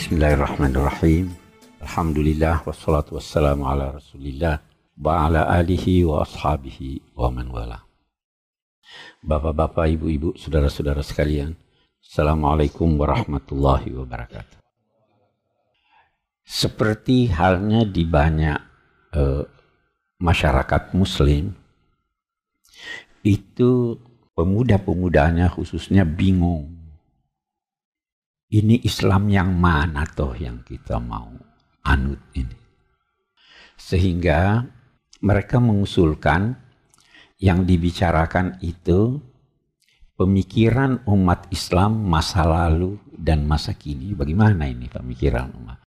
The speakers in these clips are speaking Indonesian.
Bismillahirrahmanirrahim. Alhamdulillah wassalatu wassalamu ala Rasulillah wa ala alihi wa ashabihi wa man wala. Bapak-bapak, ibu-ibu, saudara-saudara sekalian, Assalamualaikum warahmatullahi wabarakatuh. Seperti halnya di banyak uh, masyarakat muslim, itu pemuda-pemudanya khususnya bingung. Ini Islam yang mana toh yang kita mau anut ini. Sehingga mereka mengusulkan yang dibicarakan itu pemikiran umat Islam masa lalu dan masa kini. Bagaimana ini pemikiran umat?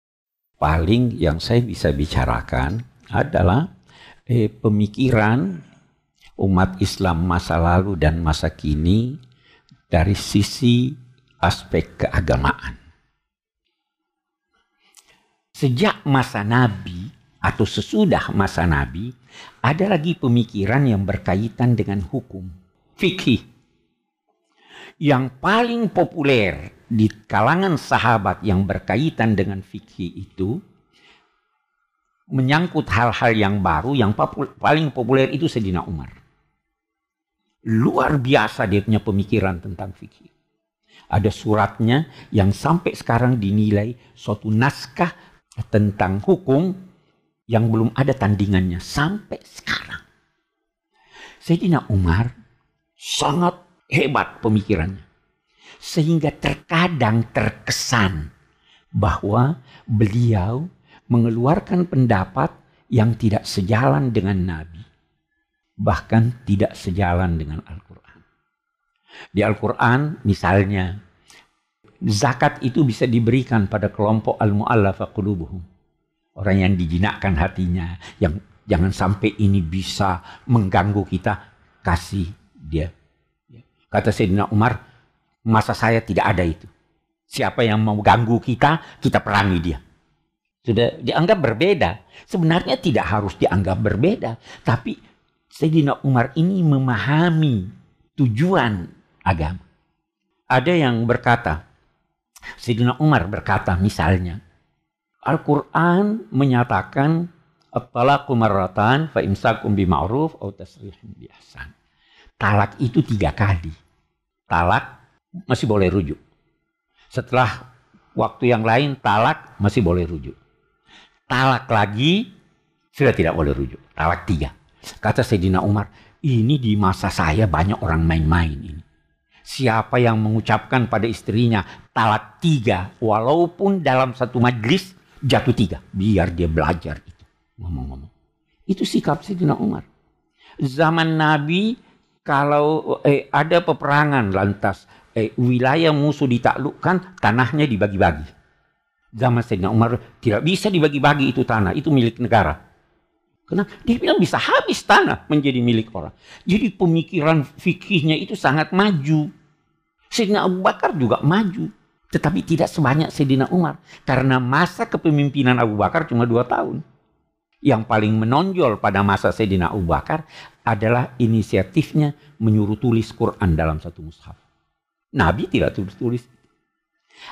Paling yang saya bisa bicarakan adalah eh, pemikiran umat Islam masa lalu dan masa kini dari sisi aspek keagamaan. Sejak masa Nabi atau sesudah masa Nabi, ada lagi pemikiran yang berkaitan dengan hukum, fikih yang paling populer di kalangan sahabat yang berkaitan dengan fikih itu menyangkut hal-hal yang baru yang paling populer itu Sayyidina Umar. Luar biasa dia punya pemikiran tentang fikih. Ada suratnya yang sampai sekarang dinilai suatu naskah tentang hukum yang belum ada tandingannya sampai sekarang. Sayyidina Umar sangat hebat pemikirannya. Sehingga terkadang terkesan bahwa beliau mengeluarkan pendapat yang tidak sejalan dengan Nabi. Bahkan tidak sejalan dengan Al-Quran. Di Al-Quran misalnya, zakat itu bisa diberikan pada kelompok al-mu'allafa qulubuhum. Orang yang dijinakkan hatinya, yang jangan sampai ini bisa mengganggu kita, kasih dia Kata Sayyidina Umar, masa saya tidak ada itu. Siapa yang mau ganggu kita, kita perangi dia. Sudah dianggap berbeda. Sebenarnya tidak harus dianggap berbeda. Tapi Sayyidina Umar ini memahami tujuan agama. Ada yang berkata, Sayyidina Umar berkata misalnya, Al-Quran menyatakan At-talaqu marratan fa imsakum tasrihun bihasan. Talak itu tiga kali talak masih boleh rujuk. Setelah waktu yang lain talak masih boleh rujuk. Talak lagi sudah tidak boleh rujuk. Talak tiga. Kata Sayyidina Umar, ini di masa saya banyak orang main-main ini. Siapa yang mengucapkan pada istrinya talak tiga, walaupun dalam satu majlis jatuh tiga. Biar dia belajar itu. Ngomong-ngomong. Itu sikap Sayyidina Umar. Zaman Nabi kalau eh, ada peperangan lantas eh, wilayah musuh ditaklukkan, tanahnya dibagi-bagi. Zaman Sayyidina Umar tidak bisa dibagi-bagi itu tanah, itu milik negara. Karena dia bilang bisa habis tanah menjadi milik orang. Jadi pemikiran fikihnya itu sangat maju. Sayyidina Abu Bakar juga maju. Tetapi tidak sebanyak Sayyidina Umar. Karena masa kepemimpinan Abu Bakar cuma dua tahun yang paling menonjol pada masa Sayyidina Abu Bakar adalah inisiatifnya menyuruh tulis Quran dalam satu mushaf. Nabi tidak tulis-tulis.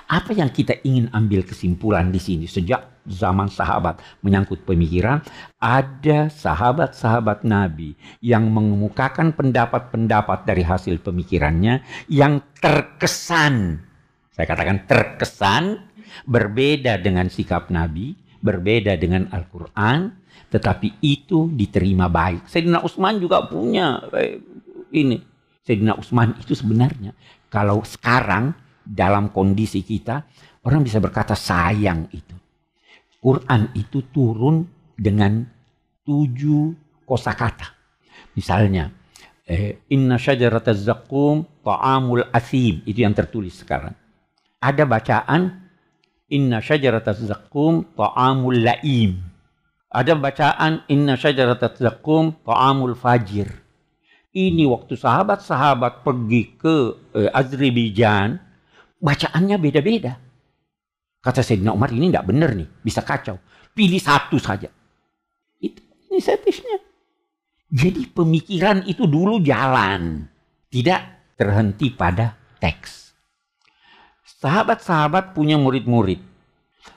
Apa yang kita ingin ambil kesimpulan di sini sejak zaman sahabat menyangkut pemikiran, ada sahabat-sahabat Nabi yang mengemukakan pendapat-pendapat dari hasil pemikirannya yang terkesan, saya katakan terkesan berbeda dengan sikap Nabi, berbeda dengan Al-Quran, tetapi itu diterima baik. Sayyidina Utsman juga punya eh, ini. Sayyidina Utsman itu sebenarnya kalau sekarang dalam kondisi kita orang bisa berkata sayang itu. Quran itu turun dengan tujuh kosakata. Misalnya, eh, Inna syajarataz zakum ta'amul asim. Itu yang tertulis sekarang. Ada bacaan Inna syajarataz zakum ta'amul laim. Ada bacaan inna syajaratat zakum ta'amul fajir. Ini waktu sahabat-sahabat pergi ke eh, Azerbaijan, bacaannya beda-beda. Kata Sayyidina Umar ini tidak benar nih, bisa kacau. Pilih satu saja. Itu inisiatifnya. Jadi pemikiran itu dulu jalan. Tidak terhenti pada teks. Sahabat-sahabat punya murid-murid.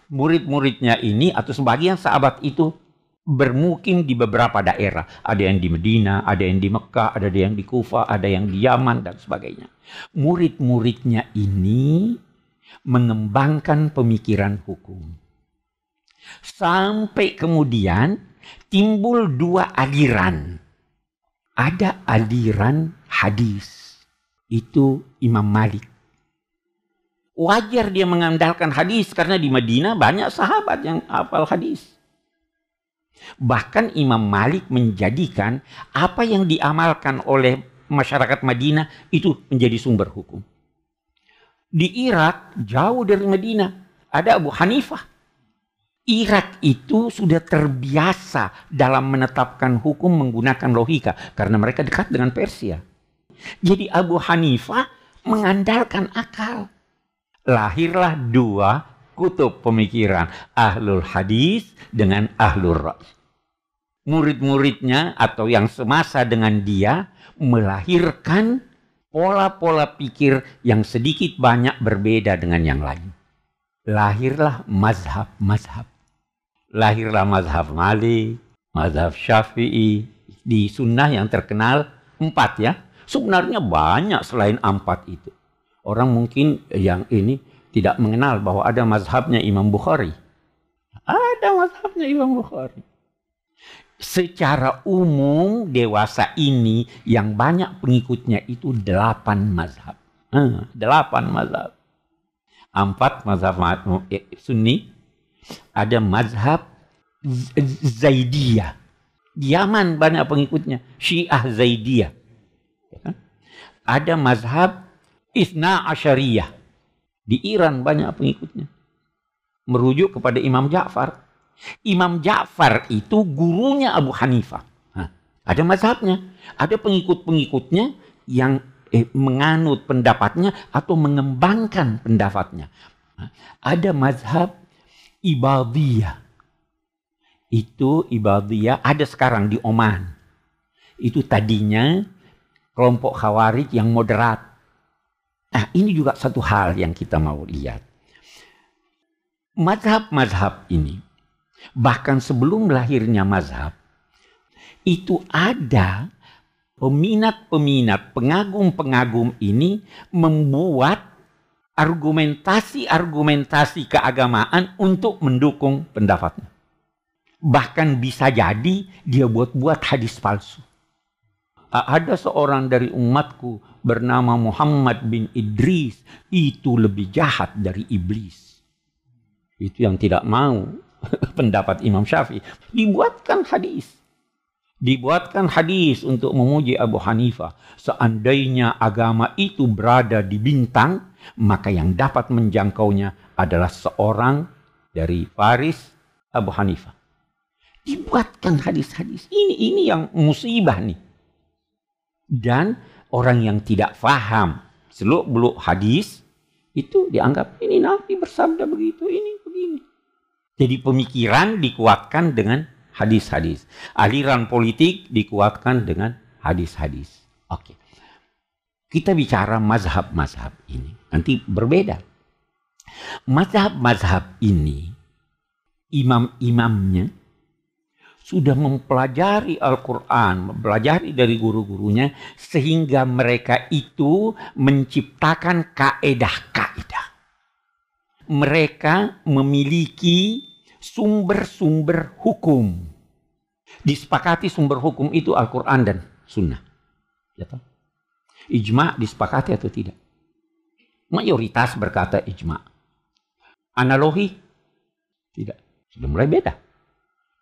Murid-muridnya ini atau sebagian sahabat itu bermukim di beberapa daerah. Ada yang di Medina, ada yang di Mekah, ada yang di Kufa, ada yang di Yaman dan sebagainya. Murid-muridnya ini mengembangkan pemikiran hukum. Sampai kemudian timbul dua aliran. Ada aliran hadis. Itu Imam Malik. Wajar dia mengandalkan hadis karena di Madinah banyak sahabat yang hafal hadis. Bahkan Imam Malik menjadikan apa yang diamalkan oleh masyarakat Madinah itu menjadi sumber hukum. Di Irak, jauh dari Madinah, ada Abu Hanifah. Irak itu sudah terbiasa dalam menetapkan hukum menggunakan logika karena mereka dekat dengan Persia. Jadi Abu Hanifah mengandalkan akal. Lahirlah dua kutub pemikiran, ahlul hadis dengan ahlul ra'i murid-muridnya atau yang semasa dengan dia melahirkan pola-pola pikir yang sedikit banyak berbeda dengan yang lain. Lahirlah mazhab-mazhab. Lahirlah mazhab Malik, mazhab Syafi'i. Di sunnah yang terkenal empat ya. Sebenarnya banyak selain empat itu. Orang mungkin yang ini tidak mengenal bahwa ada mazhabnya Imam Bukhari. Ada mazhabnya Imam Bukhari secara umum dewasa ini yang banyak pengikutnya itu delapan mazhab. Hmm, delapan mazhab. Empat mazhab eh, sunni. Ada mazhab Zaidiyah. Di Yaman banyak pengikutnya. Syiah Zaidiyah. Ada mazhab Isna Asyariyah. Di Iran banyak pengikutnya. Merujuk kepada Imam Ja'far. Imam Ja'far itu gurunya Abu Hanifah. Nah, ada mazhabnya, ada pengikut-pengikutnya yang eh, menganut pendapatnya atau mengembangkan pendapatnya. Nah, ada mazhab ibadiyah. Itu ibadiyah ada sekarang di Oman. Itu tadinya kelompok khawarij yang moderat. Nah, ini juga satu hal yang kita mau lihat. Mazhab-mazhab ini Bahkan sebelum lahirnya mazhab, itu ada peminat-peminat, pengagum-pengagum ini membuat argumentasi-argumentasi keagamaan untuk mendukung pendapatnya. Bahkan bisa jadi dia buat-buat hadis palsu. Ada seorang dari umatku bernama Muhammad bin Idris, itu lebih jahat dari iblis. Itu yang tidak mau pendapat Imam Syafi'i. Dibuatkan hadis. Dibuatkan hadis untuk memuji Abu Hanifah. Seandainya agama itu berada di bintang, maka yang dapat menjangkaunya adalah seorang dari Faris Abu Hanifah. Dibuatkan hadis-hadis. Ini ini yang musibah nih. Dan orang yang tidak faham seluk beluk hadis itu dianggap ini Nabi bersabda begitu ini begini. Jadi pemikiran dikuatkan dengan hadis-hadis. Aliran politik dikuatkan dengan hadis-hadis. Oke. Kita bicara mazhab-mazhab ini. Nanti berbeda. Mazhab-mazhab ini, imam-imamnya sudah mempelajari Al-Quran, mempelajari dari guru-gurunya, sehingga mereka itu menciptakan kaedah-kaedah mereka memiliki sumber-sumber hukum. Disepakati sumber hukum itu Al-Quran dan Sunnah. Ya Ijma disepakati atau tidak? Mayoritas berkata ijma. Analogi? Tidak. Sudah mulai beda.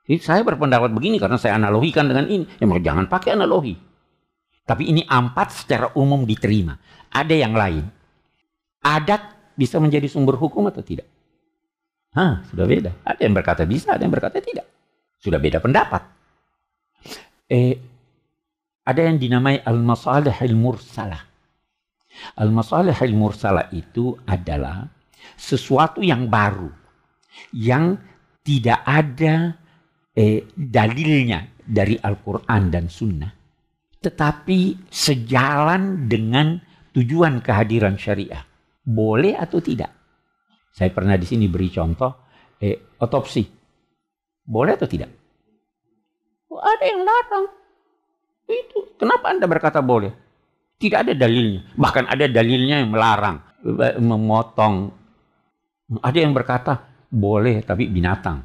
Jadi saya berpendapat begini karena saya analogikan dengan ini. Ya jangan pakai analogi. Tapi ini empat secara umum diterima. Ada yang lain. Adat bisa menjadi sumber hukum atau tidak? Hah, sudah beda. Ada yang berkata bisa, ada yang berkata tidak. Sudah beda pendapat. Eh, ada yang dinamai al-masalih al-mursalah. Al-masalih al-mursalah itu adalah sesuatu yang baru. Yang tidak ada eh, dalilnya dari Al-Quran dan Sunnah. Tetapi sejalan dengan tujuan kehadiran syariah boleh atau tidak? Saya pernah di sini beri contoh eh, otopsi. Boleh atau tidak? Oh, ada yang larang. Itu kenapa Anda berkata boleh? Tidak ada dalilnya. Bahkan ada dalilnya yang melarang memotong. Ada yang berkata boleh tapi binatang.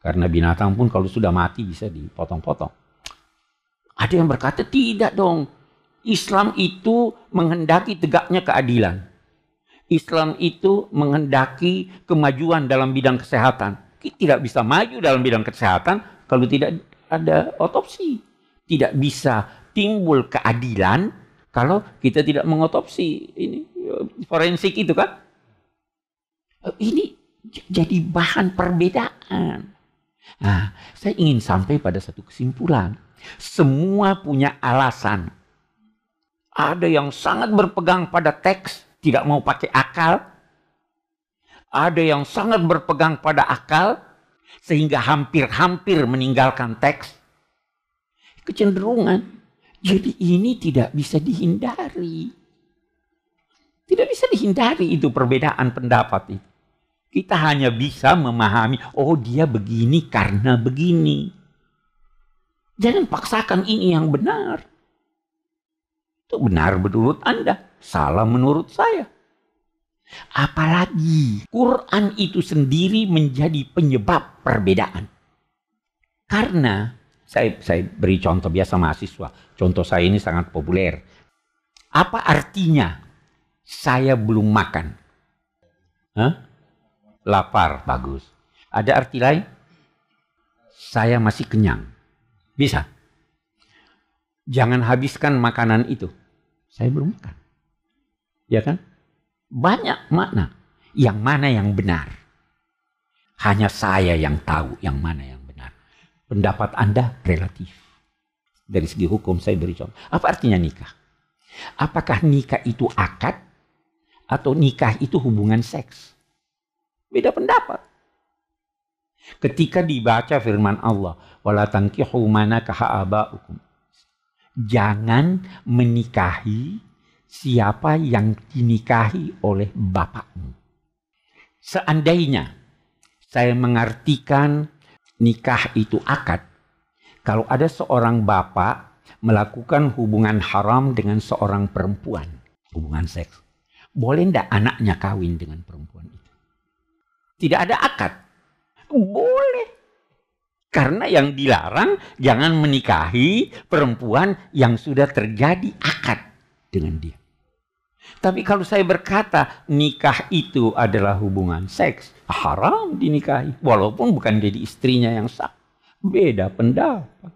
Karena binatang pun kalau sudah mati bisa dipotong-potong. Ada yang berkata tidak dong. Islam itu menghendaki tegaknya keadilan. Islam itu menghendaki kemajuan dalam bidang kesehatan. Kita tidak bisa maju dalam bidang kesehatan kalau tidak ada otopsi. Tidak bisa timbul keadilan kalau kita tidak mengotopsi ini forensik itu kan. Ini jadi bahan perbedaan. Nah, saya ingin sampai pada satu kesimpulan. Semua punya alasan. Ada yang sangat berpegang pada teks, tidak mau pakai akal. Ada yang sangat berpegang pada akal, sehingga hampir-hampir meninggalkan teks. Kecenderungan. Jadi ini tidak bisa dihindari. Tidak bisa dihindari itu perbedaan pendapat itu. Kita hanya bisa memahami, oh dia begini karena begini. Jangan paksakan ini yang benar. Itu benar menurut Anda, salah menurut saya. Apalagi Quran itu sendiri menjadi penyebab perbedaan. Karena saya, saya beri contoh biasa mahasiswa. Contoh saya ini sangat populer. Apa artinya saya belum makan? Hah? lapar, bagus. Ada arti lain? Saya masih kenyang. Bisa. Jangan habiskan makanan itu. Saya belum makan. Ya kan? Banyak makna. Yang mana yang benar? Hanya saya yang tahu yang mana yang benar. Pendapat Anda relatif. Dari segi hukum saya beri contoh. Apa artinya nikah? Apakah nikah itu akad atau nikah itu hubungan seks? Beda pendapat. Ketika dibaca firman Allah, wala tankihu manakaha. Jangan menikahi siapa yang dinikahi oleh bapakmu. Seandainya saya mengartikan nikah itu akad, kalau ada seorang bapak melakukan hubungan haram dengan seorang perempuan, hubungan seks, boleh ndak anaknya kawin dengan perempuan itu? Tidak ada akad. Boleh. Karena yang dilarang jangan menikahi perempuan yang sudah terjadi akad dengan dia. Tapi kalau saya berkata nikah itu adalah hubungan seks, haram dinikahi. Walaupun bukan jadi istrinya yang sah. Beda pendapat.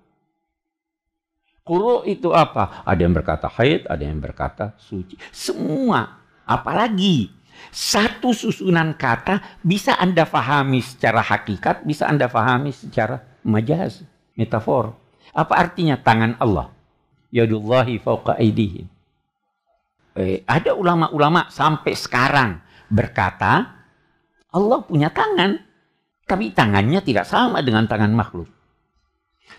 Kuro itu apa? Ada yang berkata haid, ada yang berkata suci. Semua. Apalagi satu susunan kata bisa Anda fahami secara hakikat, bisa Anda fahami secara majaz, metafor. Apa artinya tangan Allah? Yadullahi fauqa aidihim. Eh, ada ulama-ulama sampai sekarang berkata Allah punya tangan, tapi tangannya tidak sama dengan tangan makhluk.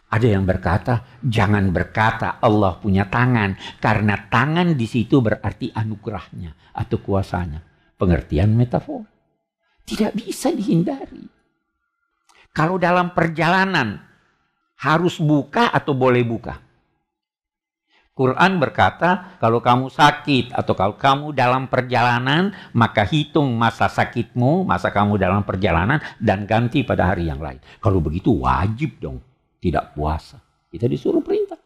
Ada yang berkata, jangan berkata Allah punya tangan, karena tangan di situ berarti anugerahnya atau kuasanya pengertian metafor. Tidak bisa dihindari. Kalau dalam perjalanan harus buka atau boleh buka. Quran berkata, kalau kamu sakit atau kalau kamu dalam perjalanan, maka hitung masa sakitmu, masa kamu dalam perjalanan, dan ganti pada hari yang lain. Kalau begitu wajib dong, tidak puasa. Kita disuruh perintah.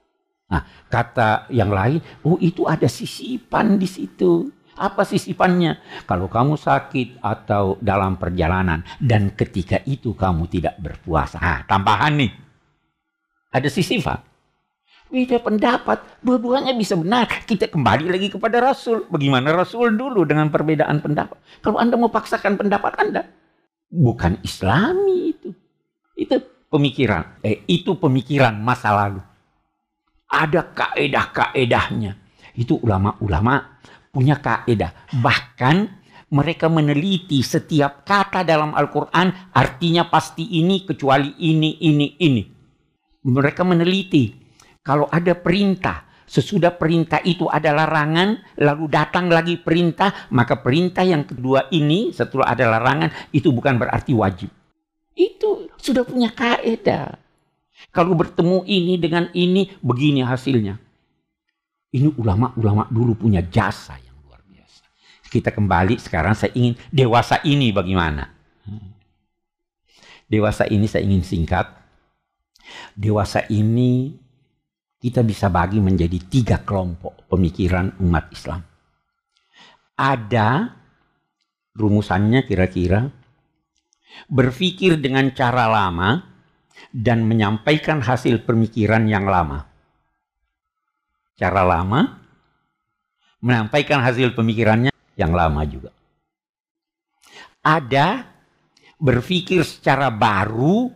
Nah, kata yang lain, oh itu ada sisipan di situ. Apa sisipannya? Kalau kamu sakit atau dalam perjalanan dan ketika itu kamu tidak berpuasa. Nah, tambahan nih. Ada sisipan. Beda pendapat, dua-duanya bisa benar. Kita kembali lagi kepada Rasul. Bagaimana Rasul dulu dengan perbedaan pendapat. Kalau Anda mau paksakan pendapat Anda, bukan Islami itu. Itu pemikiran. Eh, itu pemikiran masa lalu. Ada kaedah-kaedahnya. Itu ulama-ulama punya kaidah. Bahkan mereka meneliti setiap kata dalam Al-Quran artinya pasti ini kecuali ini, ini, ini. Mereka meneliti kalau ada perintah Sesudah perintah itu ada larangan, lalu datang lagi perintah, maka perintah yang kedua ini setelah ada larangan itu bukan berarti wajib. Itu sudah punya kaidah. Kalau bertemu ini dengan ini, begini hasilnya. Ini ulama-ulama dulu punya jasa yang luar biasa. Kita kembali sekarang saya ingin dewasa ini bagaimana. Dewasa ini saya ingin singkat. Dewasa ini kita bisa bagi menjadi tiga kelompok pemikiran umat Islam. Ada rumusannya kira-kira berpikir dengan cara lama dan menyampaikan hasil pemikiran yang lama. Cara lama menyampaikan hasil pemikirannya yang lama juga. Ada berpikir secara baru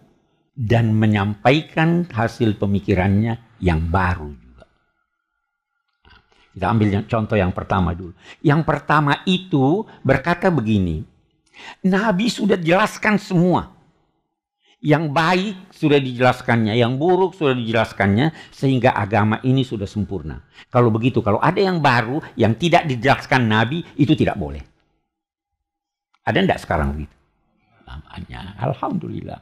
dan menyampaikan hasil pemikirannya yang baru juga. Kita ambil contoh yang pertama dulu. Yang pertama itu berkata begini, Nabi sudah jelaskan semua. Yang baik sudah dijelaskannya, yang buruk sudah dijelaskannya, sehingga agama ini sudah sempurna. Kalau begitu, kalau ada yang baru yang tidak dijelaskan Nabi, itu tidak boleh. Ada enggak sekarang begitu? Namanya, Alhamdulillah.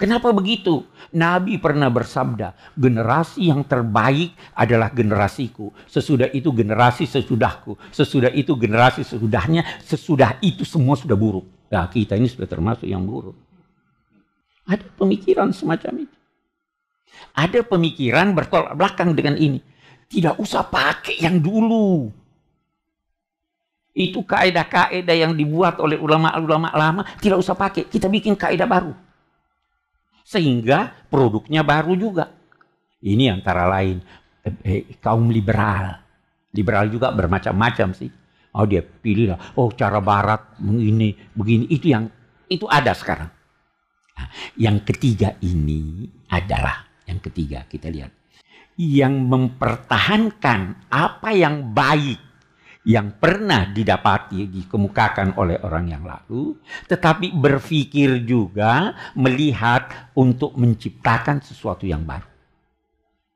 Kenapa begitu? Nabi pernah bersabda, generasi yang terbaik adalah generasiku. Sesudah itu generasi sesudahku. Sesudah itu generasi sesudahnya. Sesudah itu semua sudah buruk. Nah, kita ini sudah termasuk yang buruk. Ada pemikiran semacam itu. Ada pemikiran bertolak belakang dengan ini. Tidak usah pakai yang dulu. Itu kaedah-kaedah yang dibuat oleh ulama-ulama lama. Tidak usah pakai. Kita bikin kaedah baru. Sehingga produknya baru juga. Ini antara lain eh, eh, kaum liberal. Liberal juga bermacam-macam sih. Oh dia pilih lah, oh cara barat begini, begini. Itu yang itu ada sekarang. Yang ketiga ini adalah yang ketiga kita lihat yang mempertahankan apa yang baik yang pernah didapati dikemukakan oleh orang yang lalu, tetapi berpikir juga melihat untuk menciptakan sesuatu yang baru.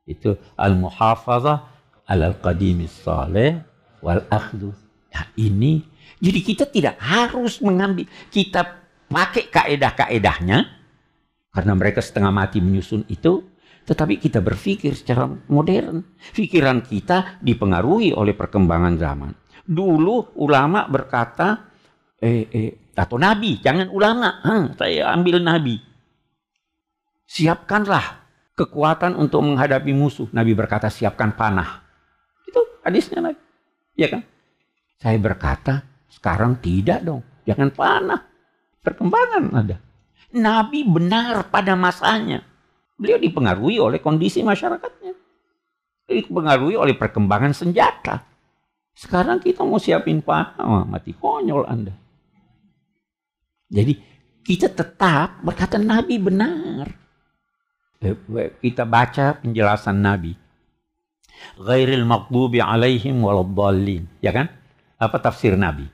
Itu al-muhafazah al-qadimis salih wal akhdhu. Nah, ini jadi kita tidak harus mengambil kita pakai kaedah-kaedahnya karena mereka setengah mati menyusun itu tetapi kita berpikir secara modern. Pikiran kita dipengaruhi oleh perkembangan zaman. Dulu ulama berkata, eh, eh, atau nabi, jangan ulama, hmm, saya ambil nabi. Siapkanlah kekuatan untuk menghadapi musuh. Nabi berkata, siapkan panah. Itu hadisnya Nabi. Ya kan? Saya berkata, sekarang tidak dong. Jangan panah. Perkembangan ada. Nabi benar pada masanya. Beliau dipengaruhi oleh kondisi masyarakatnya. Dipengaruhi oleh perkembangan senjata. Sekarang kita mau siapin panah, mati konyol Anda. Jadi kita tetap berkata Nabi benar. Eh, kita baca penjelasan Nabi. Ghairil maghdubi alaihim waladdallin. Ya kan? Apa tafsir Nabi?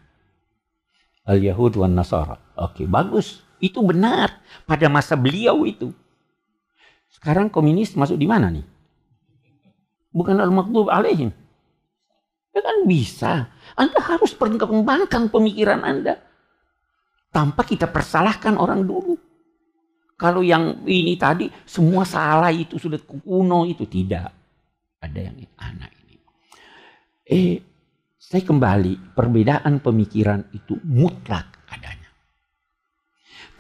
Al-Yahud wan Nasara. Oke, bagus. Itu benar pada masa beliau itu. Sekarang komunis masuk di mana nih? Bukan al-maghdub alaihim. Ya kan bisa. Anda harus perkembangkan pemikiran Anda. Tanpa kita persalahkan orang dulu. Kalau yang ini tadi semua salah itu sudah kuno itu tidak. Ada yang anak ini. Eh, saya kembali perbedaan pemikiran itu mutlak.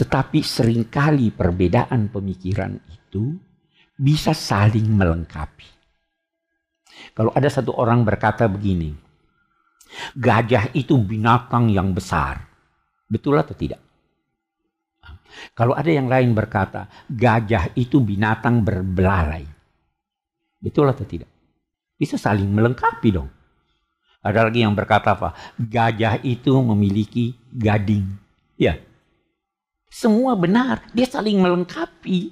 Tetapi sering kali perbedaan pemikiran itu bisa saling melengkapi. Kalau ada satu orang berkata begini, gajah itu binatang yang besar. Betul atau tidak? Kalau ada yang lain berkata, gajah itu binatang berbelalai. Betul atau tidak? Bisa saling melengkapi dong. Ada lagi yang berkata apa? Gajah itu memiliki gading. Ya. Semua benar, dia saling melengkapi.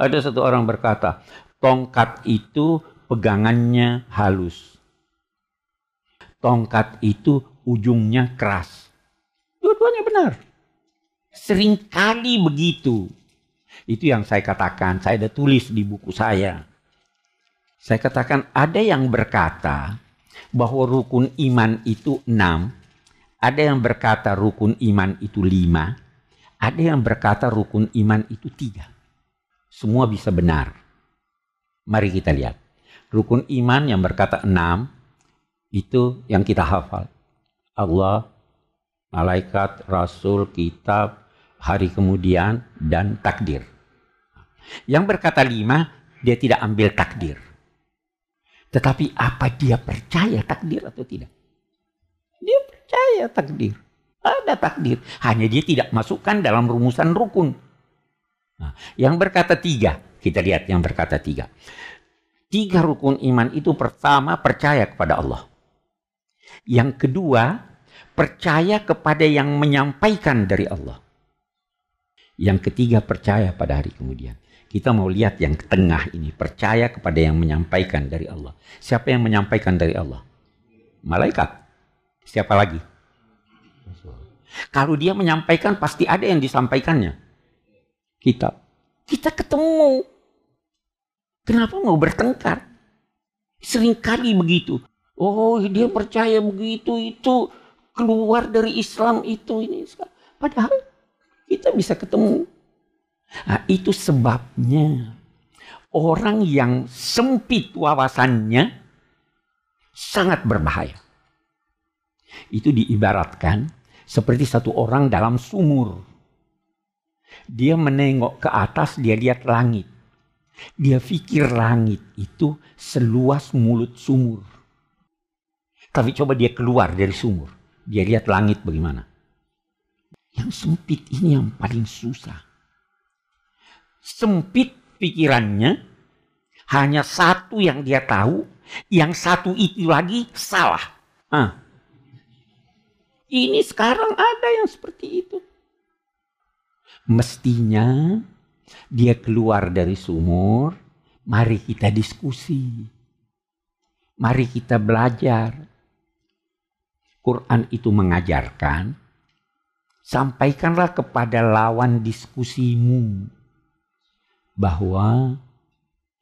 Ada satu orang berkata, tongkat itu pegangannya halus. Tongkat itu ujungnya keras. Dua-duanya benar. Seringkali begitu. Itu yang saya katakan, saya ada tulis di buku saya. Saya katakan ada yang berkata bahwa rukun iman itu enam, ada yang berkata rukun iman itu lima, ada yang berkata rukun iman itu tiga. Semua bisa benar. Mari kita lihat. Rukun iman yang berkata enam, itu yang kita hafal. Allah, malaikat, rasul, kitab, hari kemudian, dan takdir. Yang berkata lima, dia tidak ambil takdir. Tetapi apa dia percaya takdir atau tidak? Dia percaya takdir. Ada takdir. Hanya dia tidak masukkan dalam rumusan rukun. Nah, yang berkata tiga. Kita lihat yang berkata tiga. Tiga rukun iman itu pertama percaya kepada Allah. Yang kedua, percaya kepada yang menyampaikan dari Allah. Yang ketiga, percaya pada hari kemudian. Kita mau lihat yang tengah ini, percaya kepada yang menyampaikan dari Allah. Siapa yang menyampaikan dari Allah? Malaikat. Siapa lagi? Kalau dia menyampaikan pasti ada yang disampaikannya. Kita. Kita ketemu. Kenapa mau bertengkar? Seringkali begitu. Oh, dia percaya begitu itu keluar dari Islam itu ini. Padahal kita bisa ketemu. Nah, itu sebabnya orang yang sempit wawasannya sangat berbahaya. Itu diibaratkan seperti satu orang dalam sumur. Dia menengok ke atas, dia lihat langit. Dia pikir langit itu seluas mulut sumur. Tapi coba dia keluar dari sumur. Dia lihat langit bagaimana. Yang sempit ini yang paling susah sempit pikirannya, hanya satu yang dia tahu, yang satu itu lagi salah. Ah. Ini sekarang ada yang seperti itu. Mestinya dia keluar dari sumur, mari kita diskusi. Mari kita belajar. Quran itu mengajarkan, sampaikanlah kepada lawan diskusimu bahwa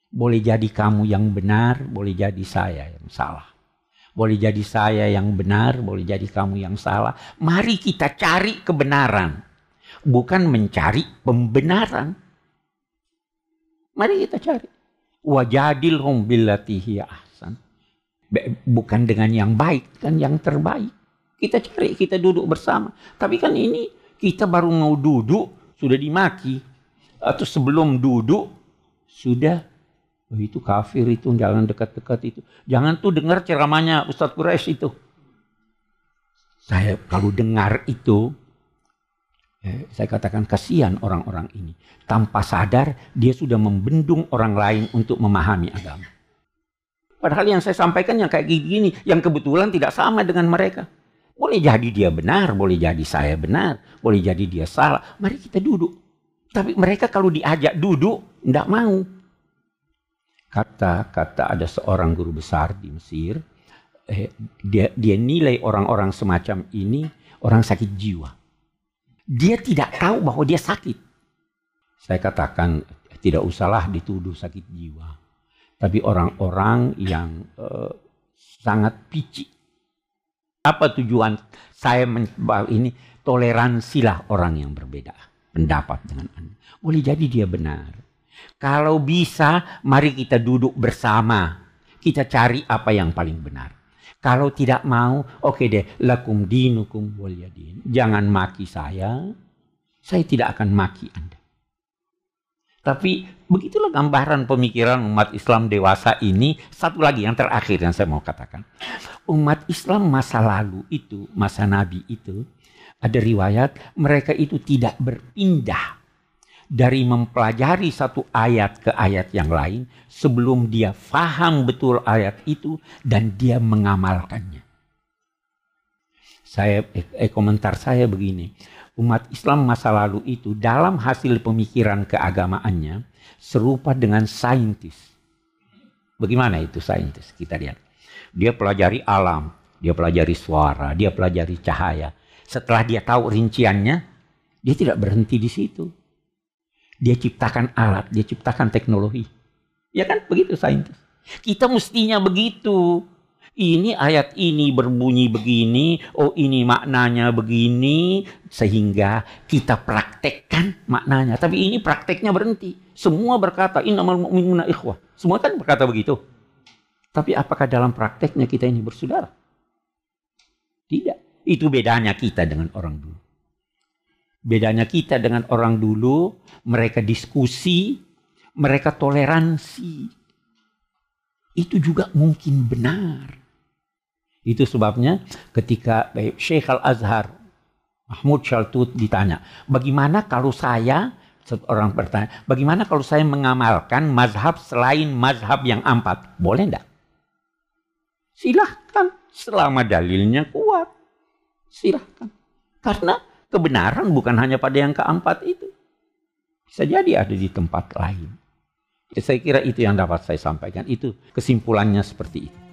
boleh jadi kamu yang benar, boleh jadi saya yang salah. Boleh jadi saya yang benar, boleh jadi kamu yang salah. Mari kita cari kebenaran, bukan mencari pembenaran. Mari kita cari. Wajadil billatihi ahsan. Bukan dengan yang baik, kan yang terbaik. Kita cari, kita duduk bersama. Tapi kan ini kita baru mau duduk, sudah dimaki atau sebelum duduk sudah oh itu kafir itu jangan dekat-dekat itu. Jangan tuh dengar ceramahnya Ustadz Quraisy itu. Saya kalau dengar itu eh, saya katakan kasihan orang-orang ini. Tanpa sadar dia sudah membendung orang lain untuk memahami agama. Padahal yang saya sampaikan yang kayak gini, yang kebetulan tidak sama dengan mereka. Boleh jadi dia benar, boleh jadi saya benar, boleh jadi dia salah. Mari kita duduk. Tapi mereka kalau diajak duduk, tidak mau. Kata-kata ada seorang guru besar di Mesir, eh, dia, dia nilai orang-orang semacam ini orang sakit jiwa. Dia tidak tahu bahwa dia sakit. Saya katakan tidak usahlah dituduh sakit jiwa. Tapi orang-orang yang eh, sangat picik. Apa tujuan saya ini? Toleransilah orang yang berbeda pendapat dengan Anda. Boleh jadi dia benar. Kalau bisa, mari kita duduk bersama. Kita cari apa yang paling benar. Kalau tidak mau, oke okay deh, lakum dinukum waliyadin. Jangan maki saya, saya tidak akan maki Anda. Tapi begitulah gambaran pemikiran umat Islam dewasa ini. Satu lagi yang terakhir yang saya mau katakan. Umat Islam masa lalu itu, masa Nabi itu, ada riwayat mereka itu tidak berpindah dari mempelajari satu ayat ke ayat yang lain sebelum dia faham betul ayat itu dan dia mengamalkannya. Saya eh, eh, komentar saya begini, umat Islam masa lalu itu dalam hasil pemikiran keagamaannya serupa dengan saintis. Bagaimana itu saintis? Kita lihat. Dia pelajari alam, dia pelajari suara, dia pelajari cahaya setelah dia tahu rinciannya, dia tidak berhenti di situ. Dia ciptakan alat, dia ciptakan teknologi. Ya kan begitu saintis. Kita mestinya begitu. Ini ayat ini berbunyi begini, oh ini maknanya begini, sehingga kita praktekkan maknanya. Tapi ini prakteknya berhenti. Semua berkata, innamal mu'minuna ikhwah. Semua kan berkata begitu. Tapi apakah dalam prakteknya kita ini bersaudara? Tidak. Itu bedanya kita dengan orang dulu. Bedanya kita dengan orang dulu, mereka diskusi, mereka toleransi. Itu juga mungkin benar. Itu sebabnya ketika Syekh Al-Azhar Mahmud Shaltut ditanya, bagaimana kalau saya, orang bertanya, bagaimana kalau saya mengamalkan mazhab selain mazhab yang empat? Boleh enggak? Silahkan, selama dalilnya kuat. Silahkan. Karena kebenaran bukan hanya pada yang keempat itu. Bisa jadi ada di tempat lain. Saya kira itu yang dapat saya sampaikan. Itu kesimpulannya seperti itu.